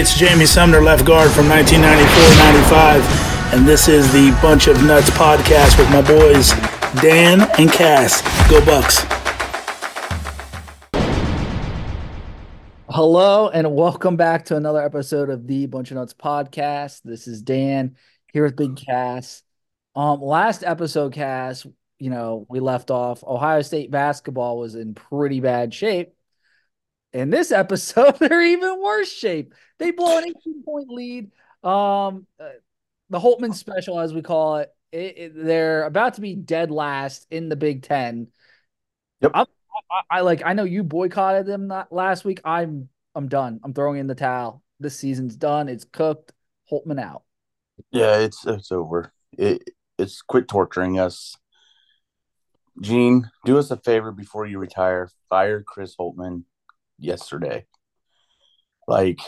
It's Jamie Sumner, left guard from 1994-95, and this is the Bunch of Nuts podcast with my boys Dan and Cass. Go Bucks! Hello and welcome back to another episode of the Bunch of Nuts podcast. This is Dan here with Big Cass. Um, last episode, Cass, you know, we left off. Ohio State basketball was in pretty bad shape. In this episode, they're even worse shape. They blow an 18 point lead. Um, uh, the Holtmann special, as we call it, it, it, they're about to be dead last in the Big Ten. Yep. I'm, I, I like. I know you boycotted them not last week. I'm. I'm done. I'm throwing in the towel. This season's done. It's cooked. Holtmann out. Yeah, it's it's over. It it's quit torturing us. Gene, do us a favor before you retire. Fire Chris Holtmann yesterday. Like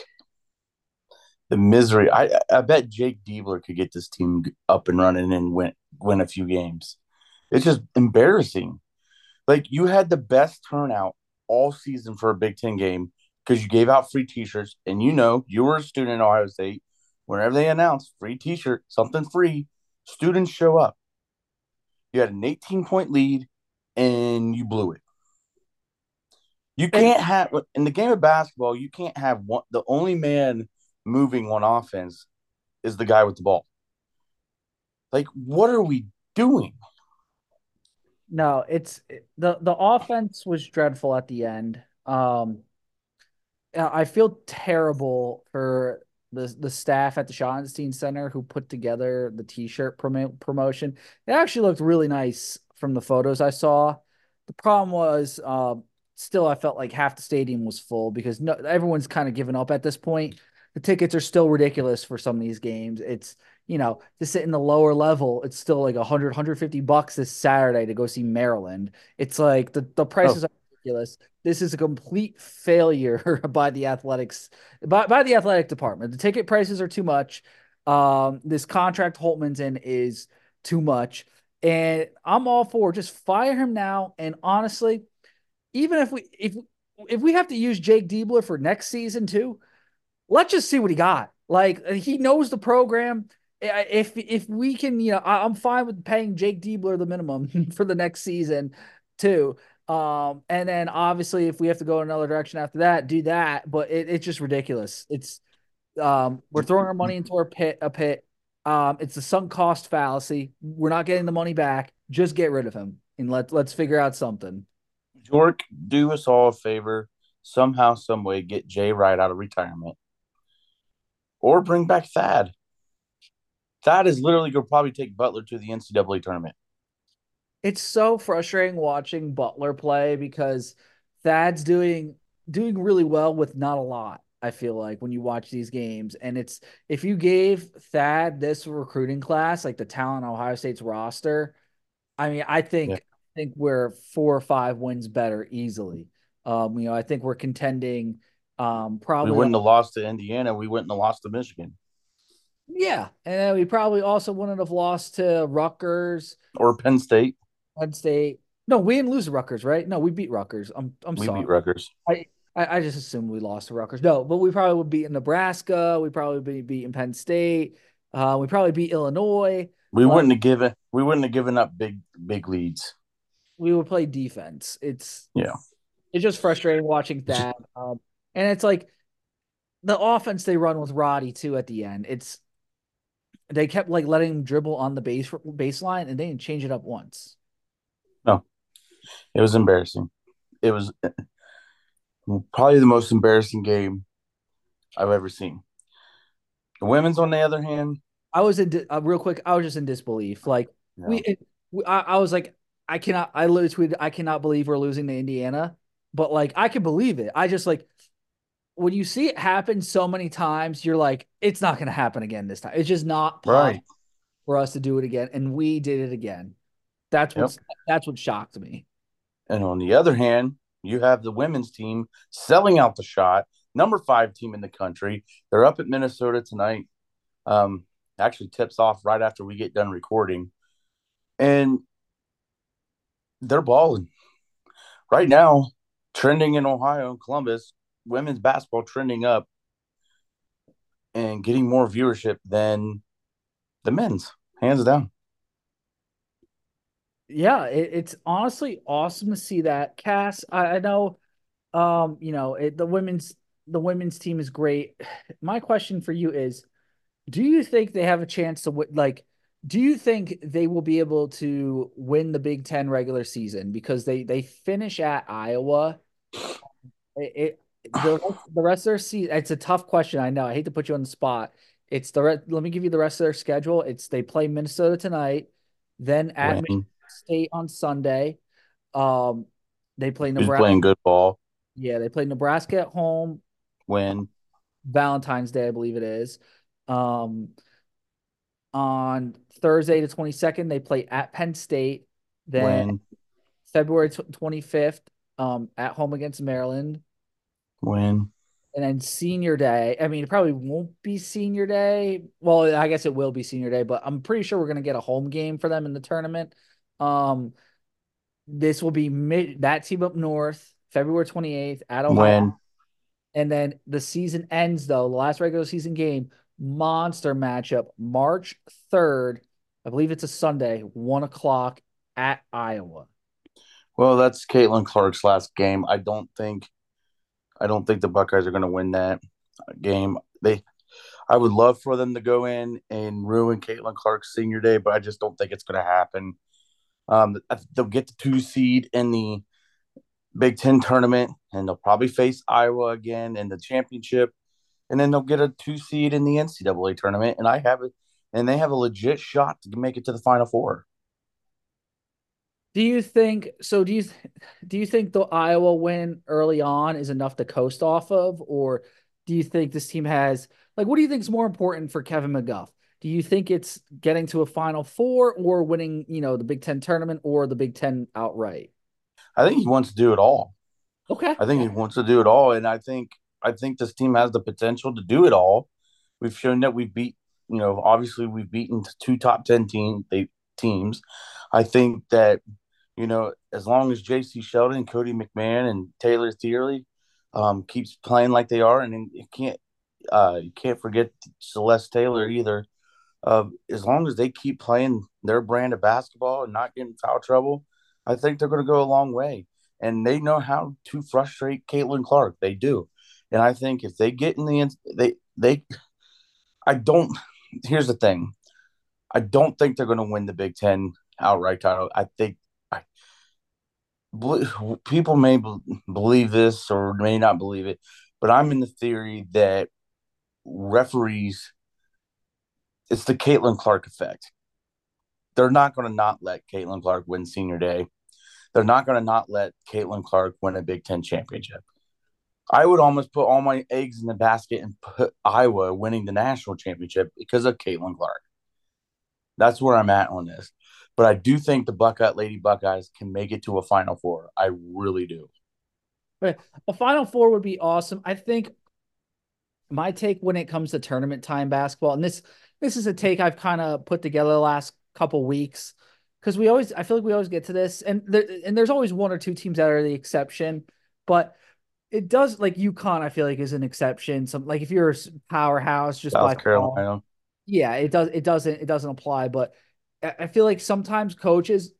the misery. I I bet Jake Diebler could get this team up and running and win win a few games. It's just embarrassing. Like you had the best turnout all season for a Big Ten game because you gave out free T-shirts, and you know you were a student in Ohio State. Whenever they announce free T-shirt, something free, students show up. You had an 18 point lead, and you blew it. You can't have in the game of basketball. You can't have one. The only man moving on offense is the guy with the ball. Like, what are we doing? No, it's the the offense was dreadful at the end. Um, I feel terrible for the the staff at the Schottenstein Center who put together the T-shirt promo- promotion. It actually looked really nice from the photos I saw. The problem was, uh, still, I felt like half the stadium was full because no, everyone's kind of given up at this point. The tickets are still ridiculous for some of these games. It's you know to sit in the lower level, it's still like 100, 150 bucks this Saturday to go see Maryland. It's like the the prices oh. are ridiculous. This is a complete failure by the athletics by, by the athletic department. The ticket prices are too much. Um, this contract Holtmann's in is too much. And I'm all for just fire him now. And honestly, even if we if if we have to use Jake Diebler for next season too, let's just see what he got. Like he knows the program. If if we can, you know, I'm fine with paying Jake Diebler the minimum for the next season too. Um, and then obviously if we have to go in another direction after that, do that. But it, it's just ridiculous. It's um, we're throwing our money into our pit, a pit. Um, it's a sunk cost fallacy. We're not getting the money back. Just get rid of him and let let's figure out something. York, do us all a favor. Somehow, some way, get Jay Wright out of retirement, or bring back Thad. Thad is literally going to probably take Butler to the NCAA tournament. It's so frustrating watching Butler play because Thad's doing doing really well with not a lot. I feel like when you watch these games, and it's if you gave Thad this recruiting class, like the talent Ohio State's roster, I mean, I think yeah. I think we're four or five wins better easily. Um, you know, I think we're contending. Um, probably we wouldn't have lost to Indiana. We wouldn't have lost to Michigan. Yeah, and we probably also wouldn't have lost to Rutgers or Penn State. Penn State. No, we didn't lose to Rutgers, right? No, we beat Rutgers. I'm I'm we sorry. We beat Rutgers. I, I, I just assumed we lost to Rutgers. No, but we probably would beat Nebraska. We probably be beating Penn State. Uh, we probably beat Illinois. We um, wouldn't have given we wouldn't have given up big big leads. We would play defense. It's yeah. It's just frustrating watching that. Um, and it's like the offense they run with Roddy too at the end. It's they kept like letting him dribble on the base baseline and they didn't change it up once. No, it was embarrassing. It was probably the most embarrassing game I've ever seen. The women's, on the other hand, I was in uh, real quick. I was just in disbelief. Like yeah. we, we I, I, was like, I cannot. I literally tweeted, I cannot believe we're losing to Indiana. But like, I can believe it. I just like when you see it happen so many times, you're like, it's not going to happen again this time. It's just not right for us to do it again, and we did it again. That's what yep. that's what shocked me. And on the other hand, you have the women's team selling out the Schott, number five team in the country. They're up at Minnesota tonight. Um, actually tips off right after we get done recording. And they're balling. Right now, trending in Ohio and Columbus, women's basketball trending up. and getting more viewership than the men's, hands down. Yeah, it, it's honestly awesome to see that. Cass, I, I know, um, you know, it, the women's the women's team is great. My question for you is, do you think they have a chance to? Like, do you think they will be able to win the Big Ten regular season because they they finish at Iowa? It, it the the rest of their season. It's a tough question. I know. I hate to put you on the spot. It's the re- let me give you the rest of their schedule. It's they play Minnesota tonight, then at. Michigan State on Sunday. Um, they play Nebraska. playing good ball? Yeah, they play Nebraska at home. When Valentine's Day, I believe it is. Um, on Thursday the 22nd, they play at Penn State. Then Win. February 25th, um, at home against Maryland. Win. And then senior day. I mean, it probably won't be senior day. Well, I guess it will be senior day, but I'm pretty sure we're gonna get a home game for them in the tournament. Um, this will be mid that team up north, February 28th at Ohio. Win. And then the season ends though, the last regular season game, monster matchup, March 3rd. I believe it's a Sunday, one o'clock at Iowa. Well, that's Caitlin Clark's last game. I don't think, I don't think the Buckeyes are going to win that game. They, I would love for them to go in and ruin Caitlin Clark's senior day, but I just don't think it's going to happen. Um, they'll get the two seed in the Big Ten tournament, and they'll probably face Iowa again in the championship, and then they'll get a two seed in the NCAA tournament, and I have it, and they have a legit shot to make it to the Final Four. Do you think so? Do you do you think the Iowa win early on is enough to coast off of, or do you think this team has like what do you think is more important for Kevin McGuff? Do you think it's getting to a Final Four or winning, you know, the Big Ten tournament or the Big Ten outright? I think he wants to do it all. Okay. I think he wants to do it all, and I think I think this team has the potential to do it all. We've shown that we've beat, you know, obviously we've beaten two top ten team they, teams. I think that you know, as long as Jacy Sheldon, Cotie McMahon, and Taylor Thierry um, keeps playing like they are, and you can't uh, you can't forget Celeste Taylor either. Uh, as long as they keep playing their brand of basketball and not getting foul trouble, I think they're going to go a long way. And they know how to frustrate Caitlin Clark. They do. And I think if they get in the they they, I don't. Here's the thing, I don't think they're going to win the Big Ten outright title. I think I, people may believe this or may not believe it, but I'm in the theory that referees, it's the Caitlin Clark effect. They're not going to not let Caitlin Clark win senior day. They're not going to not let Caitlin Clark win a Big Ten championship. I would almost put all my eggs in the basket and put Iowa winning the national championship because of Caitlin Clark. That's where I'm at on this. But I do think the Buckeye Lady Buckeyes can make it to a Final Four. I really do. Right. A Final Four would be awesome. I think my take when it comes to tournament time basketball, and this this is a take I've kind of put together the last couple weeks because we always I feel like we always get to this, and there, and there's always one or two teams that are the exception, but it does like UConn. I feel like is an exception. Some like if you're a powerhouse, just South by Carolina. Ball, yeah, it does. It doesn't. It doesn't apply. But I feel like sometimes coaches,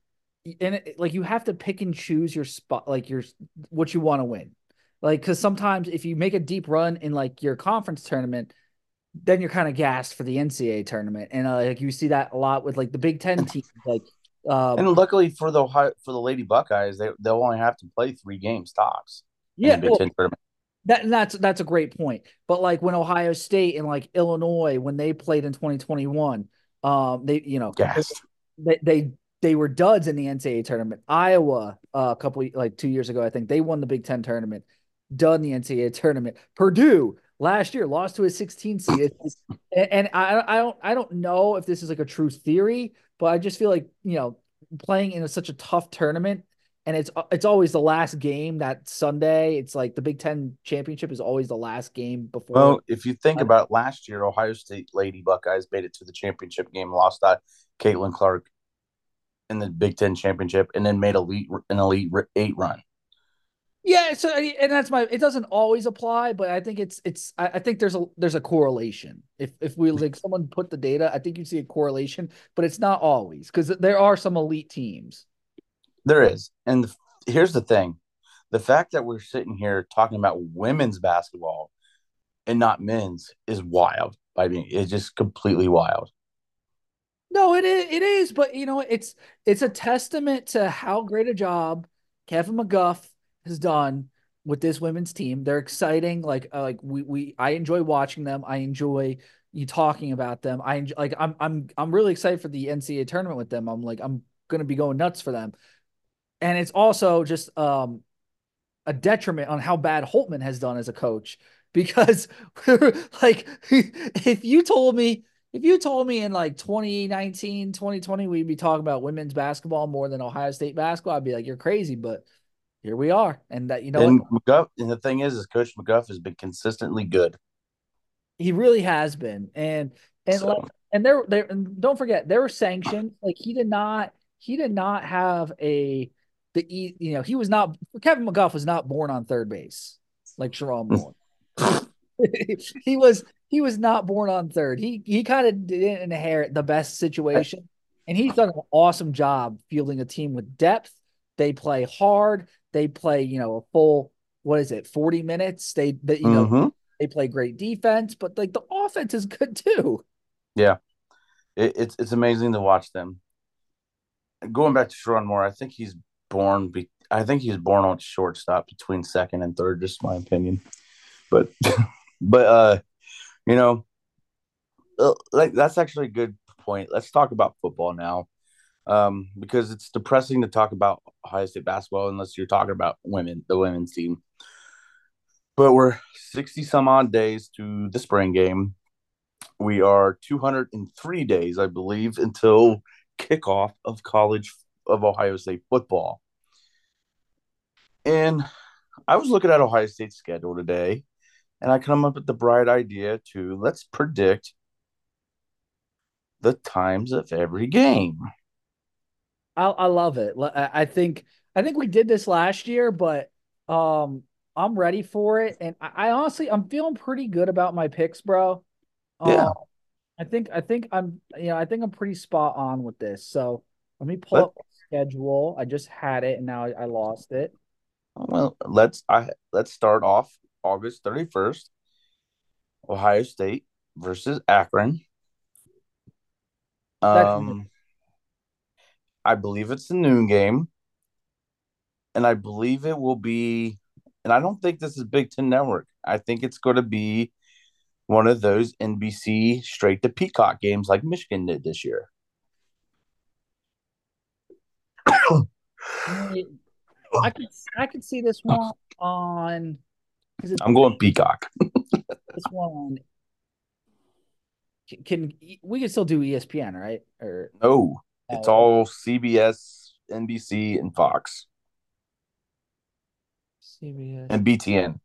and it, like you have to pick and choose your spot, like your what you want to win. Like because sometimes if you make a deep run in like your conference tournament, then you're kind of gassed for the NCAA tournament, and uh, like you see that a lot with like the Big Ten teams, like. Um, and luckily for the for the Lady Buckeyes, they they'll only have to play three games tops. Yeah, well, that that's that's a great point. But like when Ohio State and like Illinois, when they played in 2021, um, they you know Yes. they they they were duds in the NCAA tournament. Iowa, uh, a couple like two years ago, I think they won the Big Ten tournament, done the NCAA tournament. Purdue last year lost to a 16 seed, and, and I I don't I don't know if this is like a true theory, but I just feel like you know playing in a, such a tough tournament. And it's it's always the last game that Sunday. It's like the Big Ten championship is always the last game before. Well, if you think about last year, Ohio State Lady Buckeyes made it to the championship game, lost that Caitlin Clark in the Big Ten championship, and then made elite an elite eight run. Yeah, so and that's my. It doesn't always apply, but I think it's it's. I, I think there's a there's a correlation. If if we like someone put the data, I think you see a correlation, but it's not always because there are some elite teams. There is, and the, here's the thing: the fact that we're sitting here talking about women's basketball and not men's is wild. I mean, it's just completely wild. No, it is. It is, but you know, it's it's a testament to how great a job Kevin McGuff has done with this women's team. They're exciting. Like uh, like we we I enjoy watching them. I enjoy you talking about them. I enjoy, like I'm I'm I'm really excited for the NCAA tournament with them. I'm like I'm gonna be going nuts for them. And it's also just um a detriment on how bad Holtmann has done as a coach because like if you told me if you told me in like 2019 2020 we'd be talking about women's basketball more than ohio state basketball i'd be like you're crazy but here we are. And that you know and mcguff and the thing is is coach mcguff has been consistently good. He really has been. And and so. like and there there don't forget there were sanctions. Like he did not he did not have a the you know he was not kevin mcguff was not born on third base like Sherrone Moore. he was he was not born on third. He he kind of didn't inherit the best situation, and he's done an awesome job fielding a team with depth. They play hard. They play you know a full what is it forty minutes. They that you know mm-hmm. they play great defense, but like the offense is good too. Yeah, it, it's it's amazing to watch them. Going back to Sherrone Moore, I think he's born. Be, I think he's born on shortstop between second and third. Just my opinion, but but uh you know, uh, like that's actually a good point. Let's talk about football now, um, because it's depressing to talk about Ohio State basketball unless you're talking about women, the women's team. But we're sixty some odd days to the spring game. We are two hundred and three days, I believe, until kickoff of college of Ohio State football. And I was looking at Ohio State's schedule today, and I come up with the bright idea to let's predict the times of every game. I, I love it. I think I think we did this last year, but um, I'm ready for it, and I, I honestly I'm feeling pretty good about my picks, bro. Um, yeah, I think I think I'm you know I think I'm pretty spot on with this. So let me pull up the schedule. I just had it, and now I, I lost it. Well, let's I let's start off August 31st, Ohio State versus Akron. Um, I believe it's a noon game, and I believe it will be. And I don't think this is Big Ten Network. I think it's going to be one of those NBC straight to Peacock games like Michigan did this year. I could I could see this one on I'm going Peacock. this one can, can, we can still do ESPN, right? Or no, oh. it's oh. all CBS, NBC, and Fox. CBS and BTN.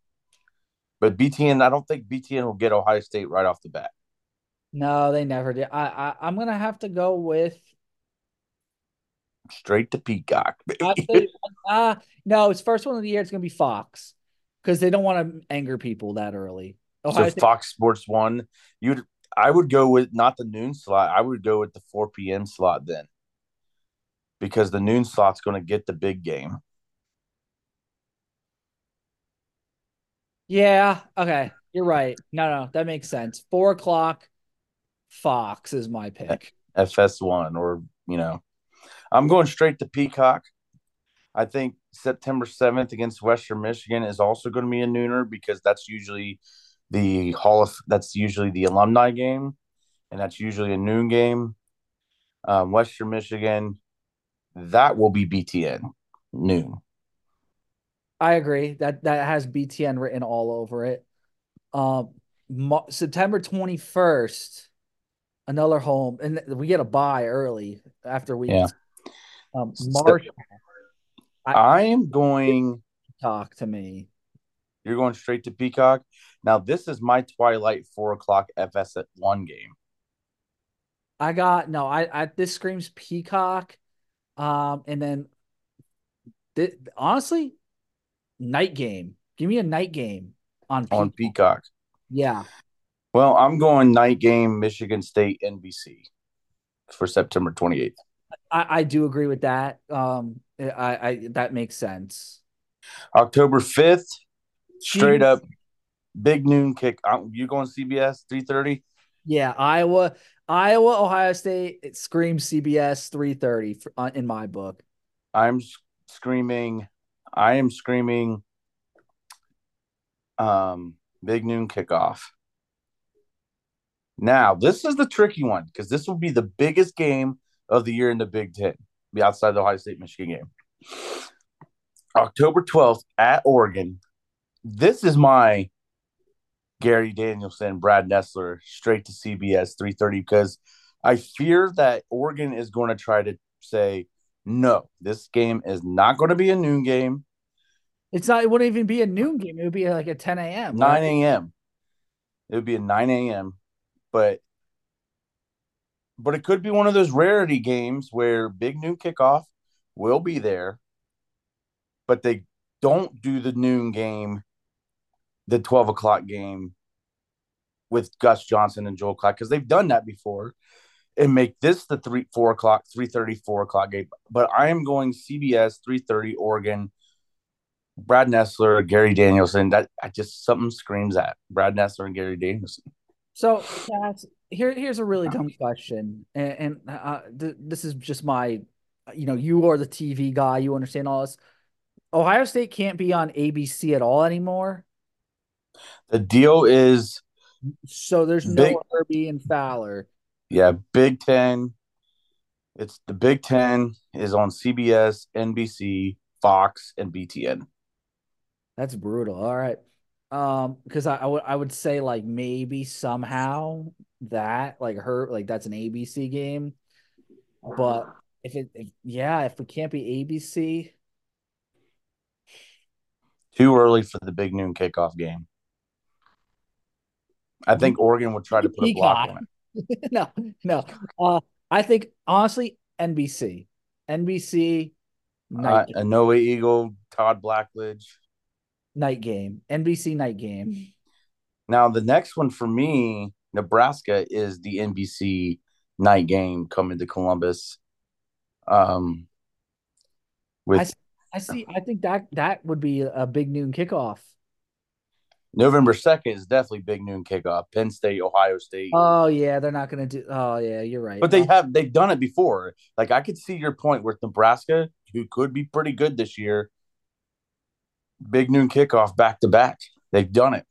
But BTN, I don't think BTN will get Ohio State right off the bat. No, they never did. I, I I'm gonna have to go with straight to Peacock. uh, no, it's first one of the year. It's gonna be Fox because they don't want to anger people that early. Ohio so State- Fox Sports One, you'd I would go with not the noon slot. I would go with the 4 p.m. slot then, because the noon slot's going to get the big game. Yeah. Okay. You're right. No, no, that makes sense. Four o'clock. Fox is my pick. FS1, or you know, I'm going straight to Peacock. I think September 7th against Western Michigan is also going to be a nooner because that's usually the Hall of that's usually the alumni game, and that's usually a noon game. Um, Western Michigan, that will be BTN noon. I agree that that has BTN written all over it. Um, September twenty first, another home, and we get a buy early after we. Yeah. Um, March. I, I am going. Talk to me. You're going straight to Peacock. Now this is my Twilight four o'clock FS at one game. I got no. I, I this screams Peacock, um, and then th- honestly, night game. Give me a night game on on Peacock. Yeah. Well, I'm going night game Michigan State NBC for September 28th. I, I do agree with that. Um, I, I that makes sense. October 5th, straight Jeez. up big noon kick. Um, You going CBS 3:30? Yeah, Iowa, Iowa, Ohio State. It screams CBS three thirty uh, in my book. I'm screaming. I am screaming. Um, big noon kickoff. Now, this is the tricky one because this will be the biggest game of the year in the Big Ten, be outside the Ohio State Michigan game. October 12th at Oregon. This is my Gary Danielson, Brad Nessler straight to CBS 330 because I fear that Oregon is going to try to say, no, this game is not going to be a noon game, It's not. It wouldn't even be a noon game. It would be like a ten a.m. 9 a.m. It would be a 9 a.m. But but it could be one of those rarity games where big noon kickoff will be there, but they don't do the noon game, the 12 o'clock game with Gus Johnson and Joel Klatt because they've done that before and make this the three four o'clock, three thirty, four o'clock game. But I am going CBS 330 Oregon. Brad Nessler, Gary Danielson. That I just something screams at Brad Nessler and Gary Danielson. So, Cass, here, here's a really dumb question, and, and uh, th- this is just my, you know, you are the TV guy, you understand all this. Ohio State can't be on ABC at all anymore, The deal is, so there's no Big- Herbie and Fowler. yeah, Big Ten. It's the Big Ten is on CBS, NBC, Fox, and BTN. That's brutal. All right, um, because I, I would I would say like maybe somehow that like her like that's an ABC game, but if it if, yeah if it can't be ABC. Too early for the big noon kickoff game. I think Oregon would try to put a block on it. no, no. Uh, I think honestly, NBC, NBC Uh, Noah Eagle, Todd Blackledge. Night game, NBC night game. Now the next one for me, Nebraska is the NBC night game coming to Columbus. Um, with I see. I think that that would be a big noon kickoff. November second is definitely big noon kickoff. Penn State, Ohio State. Oh yeah, they're not gonna do. Oh yeah, you're right. but they have they've done it before. Like I could see your point with Nebraska, who could be pretty good this year. Big noon kickoff back to back. They've done it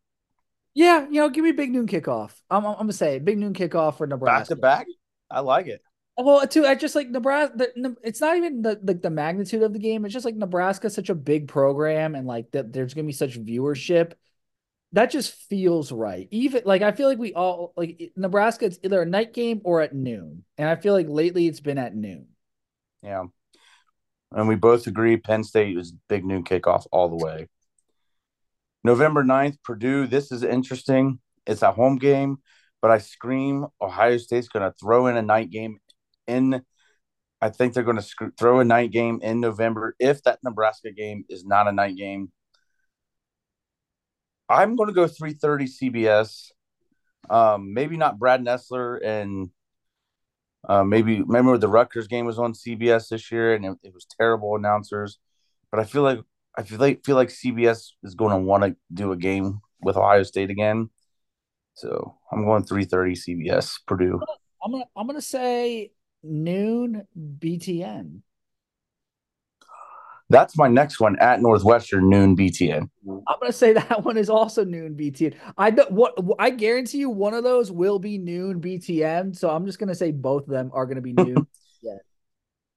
yeah, you know, give me big noon kickoff. I'm, I'm, gonna say big noon kickoff for Nebraska. back Nebraska. to back. I like it. Well, too, I just like Nebraska. The, it's not even the like the magnitude of the game. It's just like Nebraska's such a big program, and like that there's gonna be such viewership. That just feels right. Even like I feel like we all like Nebraska. It's either a night game or at noon, and I feel like lately it's been at noon. Yeah. And we both agree Penn State is big noon kickoff all the way. November 9th, Purdue. This is interesting. It's a home game, but I scream Ohio State's going to throw in a night game in. I think they're going to sc- throw a night game in November if that Nebraska game is not a night game. I'm going to go 3:30 CBS. Um, maybe not Brad Nessler and uh, maybe remember the Rutgers game was on CBS this year and it, it was terrible announcers. But I feel like I feel like feel like CBS is going to want to do a game with Ohio State again. So I'm going 3:30 CBS Purdue. I'm gonna I'm gonna say noon BTN. That's my next one at Northwestern noon BTN. I'm gonna say that one is also noon BTN. I what I guarantee you one of those will be noon BTN. So I'm just gonna say both of them are gonna be noon. yeah.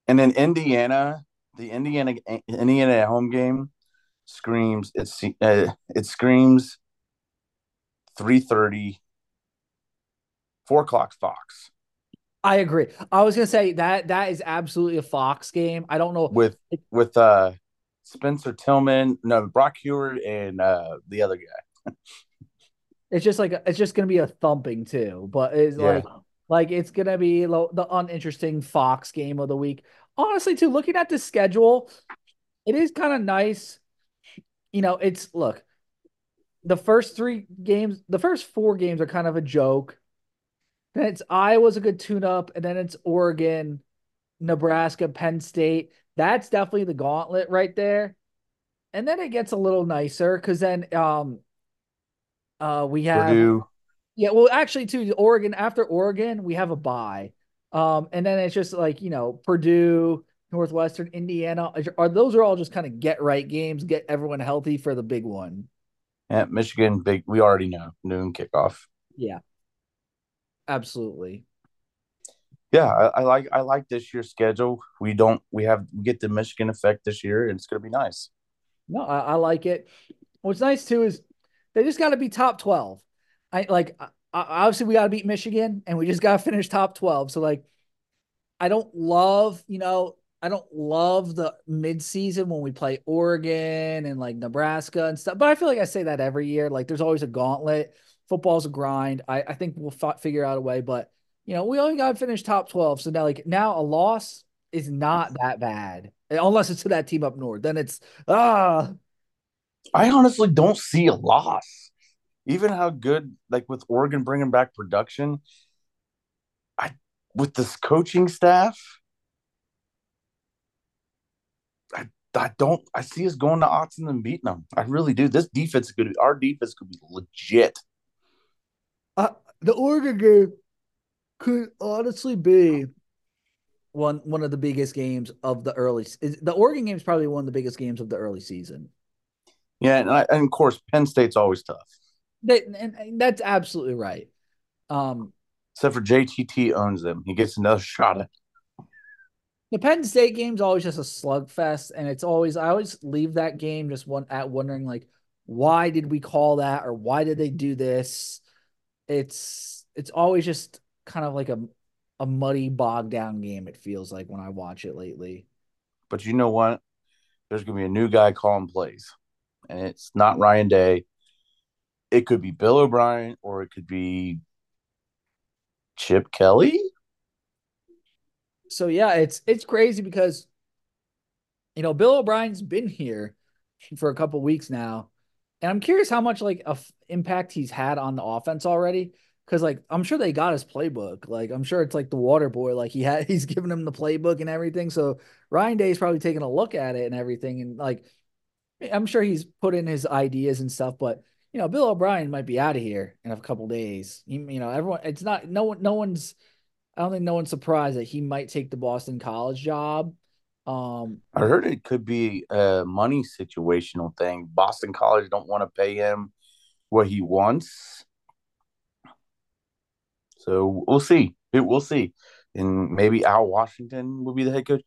And then Indiana, the Indiana Indiana at home game screams it's uh, it screams 3:30 4 o'clock Fox I agree. I was gonna say that that is absolutely a Fox game. I don't know. with with uh Spencer Tillman, no Brock Huard and uh the other guy. It's just like it's just gonna be a thumping too. But it's Yeah. like like it's gonna be lo- the uninteresting Fox game of the week. Honestly, too, looking at the schedule, it is kind of nice. you know, it's look, the first three games, the first four games are kind of a joke. Then it's Iowa's a good tune up, and then it's Oregon, Nebraska, Penn State. That's definitely the gauntlet right there. And then it gets a little nicer because then um uh we have Purdue. yeah, well actually too Oregon after Oregon, we have a bye. Um and then it's just like, you know, Purdue, Northwestern, Indiana. Are those are all just kind of get right games, get everyone healthy for the big one. Yeah, Michigan big we already know. Noon kickoff. Yeah. Absolutely. Yeah, I, I, like I like this year's schedule. We don't we have we get the Michigan effect this year, and it's gonna be nice. No, I, I like it. What's nice too is they just got to be top twelve. I like obviously we got to beat Michigan, and we just got to finish top twelve. So like, I don't love you know I don't love the midseason when we play Oregon and like Nebraska and stuff, but I feel like I say that every year. Like, there's always a gauntlet. Football's a grind. I, I think we'll f- figure out a way, but you know, we only got to finish top 12. So now, like, now a loss is not that bad unless it's to that team up north. Then it's, ah. I honestly don't see a loss. Even how good, like with Oregon bringing back production, I with this coaching staff, I I don't I see us going to Autzen and beating them. I really do. This defense could be our defense could be legit. Uh, the Oregon game could honestly be one one of the biggest games of the early. The Oregon game is probably one of the biggest games of the early season. Yeah, and, I, and of course Penn State's always tough. They, and, and that's absolutely right. Um, Except for JTT owns them, he gets another shot at. The Penn State game's always just a slugfest, and it's always I always leave that game just one at wondering like why did we call that or why did they do this? It's it's always just kind of like a a muddy bog down game. It feels like when I watch it lately. But you know what? There's gonna be a new guy calling plays, and it's not mm-hmm. Ryan Day. It could be Bill O'Brien or it could be Chip Kelly. So yeah, it's it's crazy because you know Bill O'Brien's been here for a couple weeks now, and I'm curious how much like a f- impact he's had on the offense already because like I'm sure they got his playbook. Like I'm sure it's like the water boy. Like he had he's given him the playbook and everything. So Ryan Day's probably taking a look at it and everything. And like I'm sure he's put in his ideas and stuff. But you know, Bill O'Brien might be out of here in a couple days. He, you know, everyone. It's not no one. No one's. I don't think no one's surprised that he might take the Boston College job. Um, I heard it could be a money situational thing. Boston College don't want to pay him what he wants so we'll see. We'll see. And maybe Al Washington will be the head coach.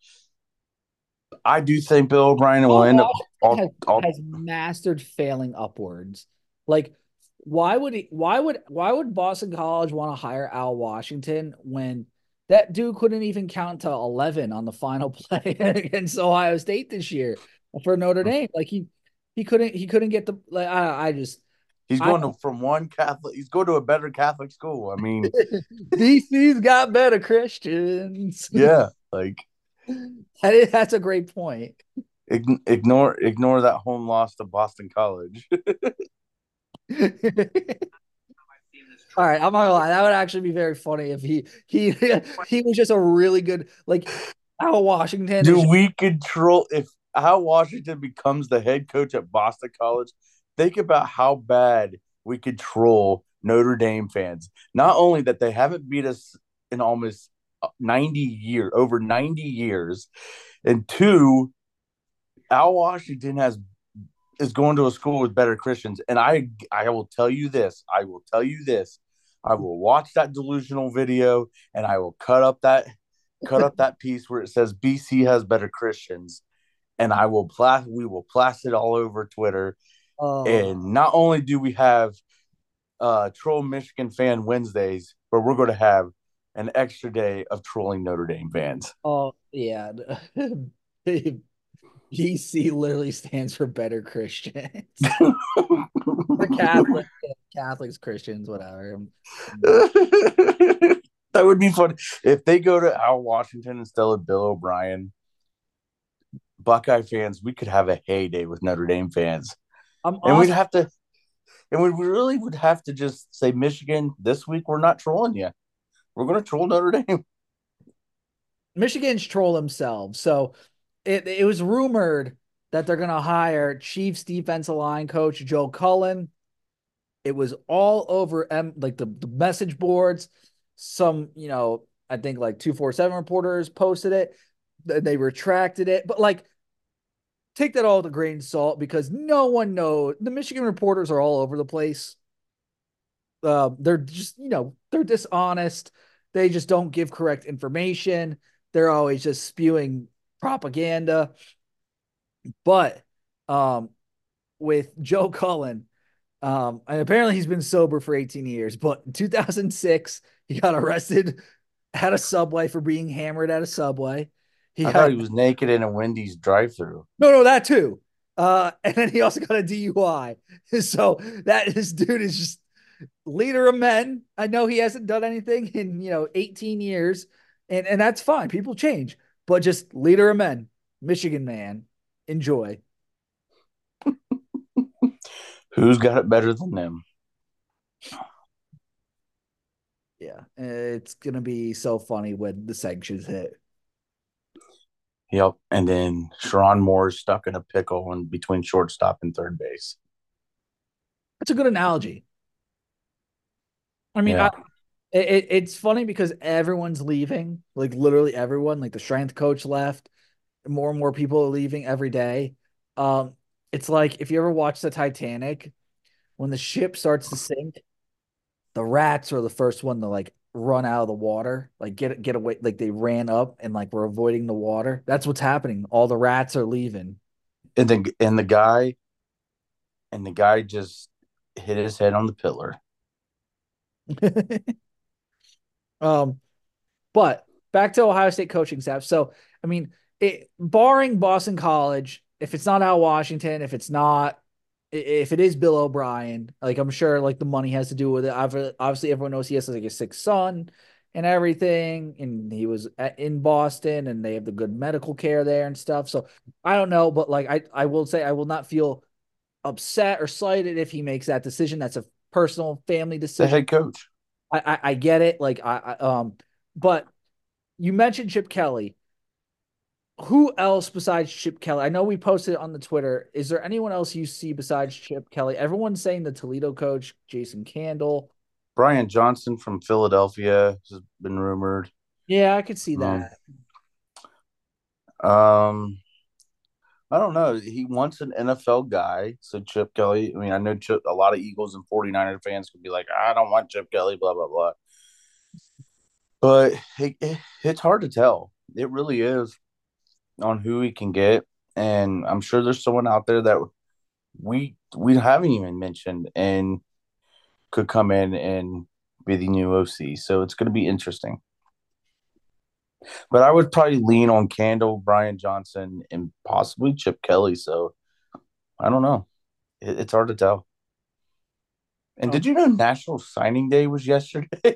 I do think Bill O'Brien will end up all, has, all, has mastered failing upwards. Like, why would he? Why would why would Boston College want to hire Al Washington when that dude couldn't even count to eleven on the final play against Ohio State this year for Notre Dame? Like he he couldn't he couldn't get the like I I just He's going to, from one Catholic. He's going to a better Catholic school. I mean, DC's got better Christians. Yeah, like that is, that's a great point. Ignore ignore that home loss to Boston College. All right, I'm not gonna lie. That would actually be very funny if he he he was just a really good like Al Washington. Do we control if Al Washington becomes the head coach at Boston College? think about how bad we control Notre Dame fans. Not only that they haven't beat us in almost uh, 90 years, over 90 years, and two, Al Washington has is going to a school with better Christians. And I I will tell you this, I will tell you this. I will watch that delusional video and I will cut up that cut up that piece where it says BC has better Christians and I will plas we will blast it all over Twitter Oh. And not only do we have uh, Troll Michigan fan Wednesdays, but we're going to have an extra day of trolling Notre Dame fans. Oh yeah, BC literally stands for better Christians. for Catholics, Catholics, Christians, whatever. that would be fun if they go to Al Washington instead of Bill O'Brien. Buckeye fans, we could have a heyday with Notre Dame fans. I'm and we'd have to, and we really would have to just say, Michigan, this week we're not trolling you. We're going to troll Notre Dame. Michigan's troll themselves. So it it was rumored that they're gonna hire Chiefs defensive line coach Joe Cullen. It was all over M like the, the message boards. Some, you know, I think like 247 reporters posted it. They retracted it. But like take that all with a grain of salt because no one knows. The Michigan reporters are all over the place. Uh, they're just, you know, they're dishonest. They just don't give correct information. They're always just spewing propaganda. But um, with Joe Cullen, um, and apparently he's been sober for 18 years, but in 2006, he got arrested at a subway for being hammered at a subway. He I got, thought he was naked in a Wendy's drive-through. no, no, that too. Uh, and then he also got a DUI. So that this dude is just leader of men. I know he hasn't done anything in you know 18 years, and and that's fine. People change, but just leader of men, Michigan man, enjoy. Who's got it better than them? Yeah, it's gonna be so funny when the sanctions hit. Yep. And then Sherrone Moore is stuck in a pickle in between shortstop and third base. That's a good analogy. I mean, Yeah. I, it, it's funny because everyone's leaving, like literally everyone. Like the strength coach left, more and more people are leaving every day. Um, it's like if you ever watch the Titanic, when the ship starts to sink, the rats are the first one to like run out of the water, like get get away, like they ran up and like were avoiding the water. That's what's happening. All the rats are leaving. And the and the guy and the guy just hit his head on the pillar. um, but back to Ohio State coaching staff. So, I mean, it, barring Boston College, if it's not Al Washington, if it's not, if it is Bill O'Brien, like I'm sure, like the money has to do with it. Obviously, everyone knows he has like a sick son and everything, and he was at, in Boston, and they have the good medical care there and stuff. So I don't know, but like I, I will say, I will not feel upset or slighted if he makes that decision. That's a personal family The decision. head coach. I, I, I get it. Like I, I um, but you mentioned Chip Kelly. Who else besides Chip Kelly? I know we posted it on the Twitter. Is there anyone else you see besides Chip Kelly? Everyone's saying the Toledo coach, Jason Candle. Brian Johnson from Philadelphia has been rumored. Yeah, I could see Um, that. Um, I don't know. He wants an NFL guy. So Chip Kelly, I mean, I know Chip, a lot of Eagles and 49er fans could be like, I don't want Chip Kelly, blah, blah, blah. But it, it, it's hard to tell. It really is on who he can get. And I'm sure there's someone out there that we we haven't even mentioned and could come in and be the new OC. So it's going to be interesting. But I would probably lean on Candle, Brian Johnson, and possibly Chip Kelly. So I don't know. It, it's hard to tell. And did you know National Signing Day was yesterday?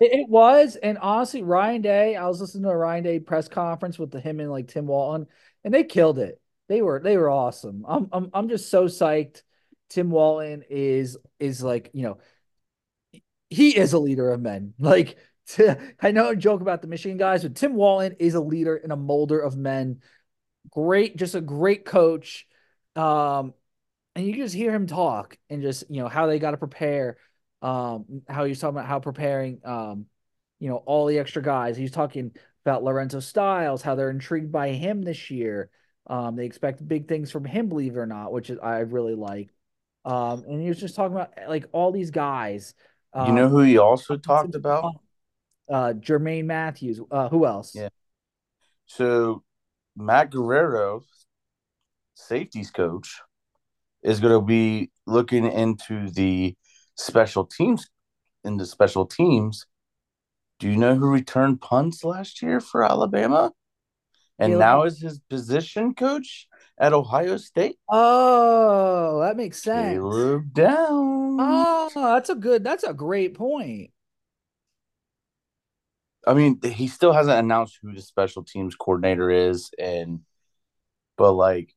It, it was, and honestly, Ryan Day. I was listening to a Ryan Day press conference with the, him and like Tim Walton, and they killed it. They were they were awesome. I'm I'm I'm just so psyched. Tim Walton is is like you know he is a leader of men. Like I know I joke about the Michigan guys, but Tim Walton is a leader and a molder of men. Great, just a great coach. Um, and you just hear him talk and just you know how they got to prepare. Um, how he's talking about how preparing, um, you know, all the extra guys. He's talking about Lorenzo Styles, how they're intrigued by him this year. Um, they expect big things from him, believe it or not, which is I really like. Um, and he was just talking about like all these guys. Um, you know who he also talked about? Uh, Jermaine Mathews. Uh, who else? Yeah. So Matt Guerrieri, safeties coach, is going to be looking into the special teams. In the special teams, do you know who returned punts last year for Alabama? And Caleb- now is his position coach at Ohio State. Oh, that makes sense. Caleb Down. Oh, that's a good. That's a great point. I mean, he still hasn't announced who the special teams coordinator is, and but like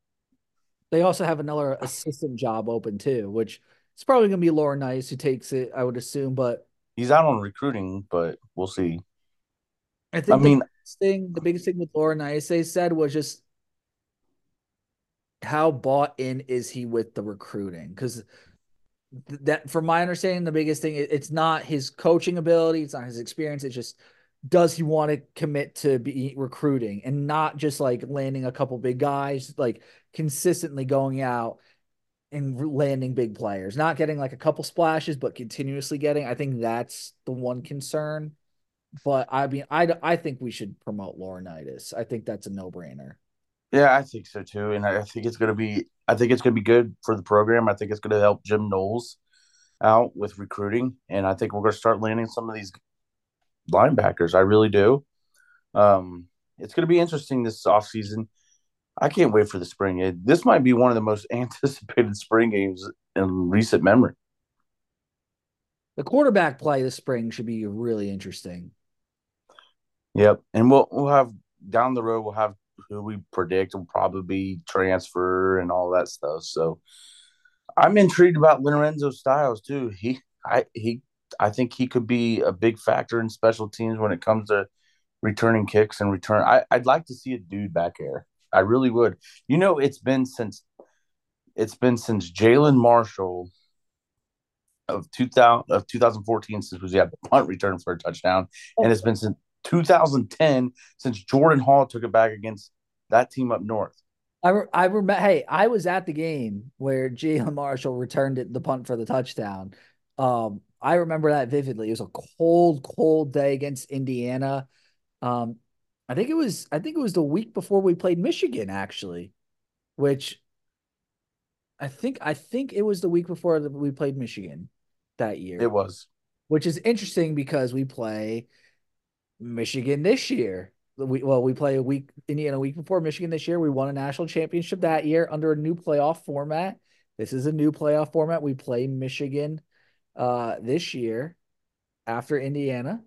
They also have another assistant job open too, which it's probably going to be Laurinaitis who takes it, I would assume. But He's out on recruiting, but we'll see. I think I mean- the biggest thing, the biggest thing with Laurinaitis they said was just how bought in is he with the recruiting? Because that, from my understanding, the biggest thing it's not his coaching ability, it's not his experience. It's just does he want to commit to be recruiting and not just like landing a couple big guys, like consistently going out and landing big players, not getting like a couple splashes, but continuously getting. I think that's the one concern. But I mean, I, I think we should promote Laurinaitis. I think that's a no brainer. Yeah, I think so too, and I think it's gonna be. I think it's gonna be good for the program. I think it's gonna help Jim Knowles out with recruiting, and I think we're gonna start landing some of these linebackers. I really do. Um, it's gonna be interesting this offseason. I can't wait for the spring. It, this might be one of the most anticipated spring games in recent memory. The quarterback play this spring should be really interesting. Yep, and we'll we'll have down the road. We'll have who we predict will probably be transfer and all that stuff. So I'm intrigued about Lorenzo Styles too. He I he I think he could be a big factor in special teams when it comes to returning kicks and return. I, I'd like to see a dude back there. I really would. You know, it's been since it's been since Jalen Marshall of 2000 of 2014 since we had the punt return for a touchdown, and it's been since 2010 since Jordan Hall took it back against that team up north. I, re- I remember. Hey, I was at the game where Jalen Marshall returned it, the punt for the touchdown. Um, I remember that vividly. It was a cold, cold day against Indiana. Um, I think it was. I think it was the week before we played Michigan, actually, which I think. I think it was the week before that we played Michigan that year. It was. which is interesting because we play Michigan this year. We well, we play a week Indiana a week before Michigan this year. We won a national championship that year under a new playoff format. This is a new playoff format. We play Michigan uh this year after Indiana.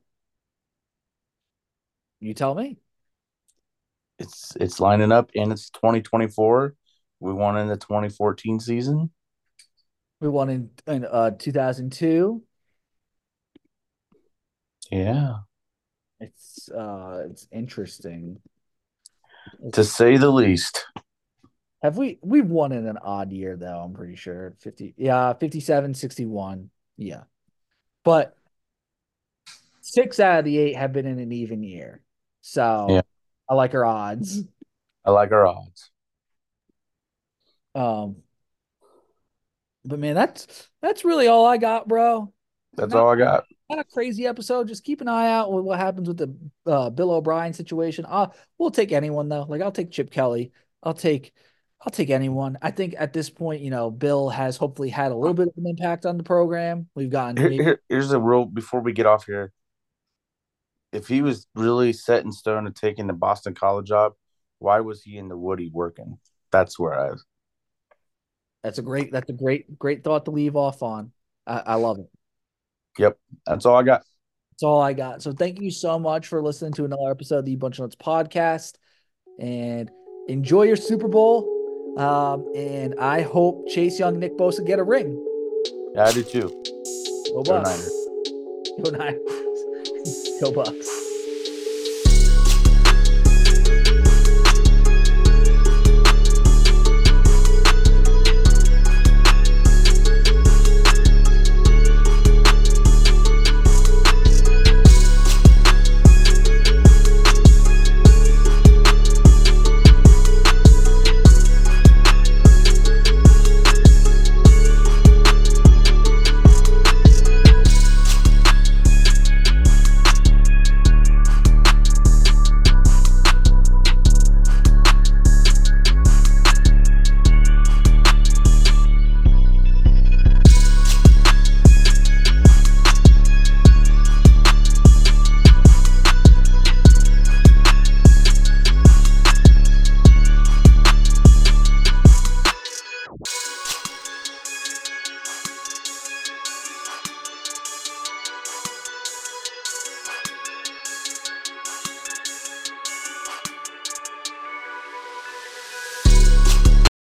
You tell me. It's it's lining up and it's 2024. We won in the 2014 season. We won in, in uh 2002. Yeah. It's uh it's interesting. To say the least. Have we we've won in an odd year though, I'm pretty sure. 50 yeah, 57 61. Yeah. But 6 out of the 8 have been in an even year. So Yeah. I like our odds. I like our odds. Um but man, that's that's really all I got, bro. That's Not- all I got. Not a crazy episode. Just keep an eye out with what happens with the uh, Bill O'Brien situation. Uh, we'll take anyone though. Like I'll take Chip Kelly. I'll take I'll take anyone. I think at this point, you know, Bill has hopefully had a little bit of an impact on the program. We've gotten Here, here- here's the real before we get off here. If he was really set in stone of taking the Boston College job, why was he in the Woody working? That's where I that's a great that's a great great thought to leave off on. I, I love it. Yep, that's all I got. That's all I got. So thank you so much for listening to another episode of the Bunch of Nuts podcast, and enjoy your Super Bowl. Um, and I hope Chase Young, Nick Bosa get a ring. Yeah, I do too. Go Go Niners. Go Niners. Go Bucks.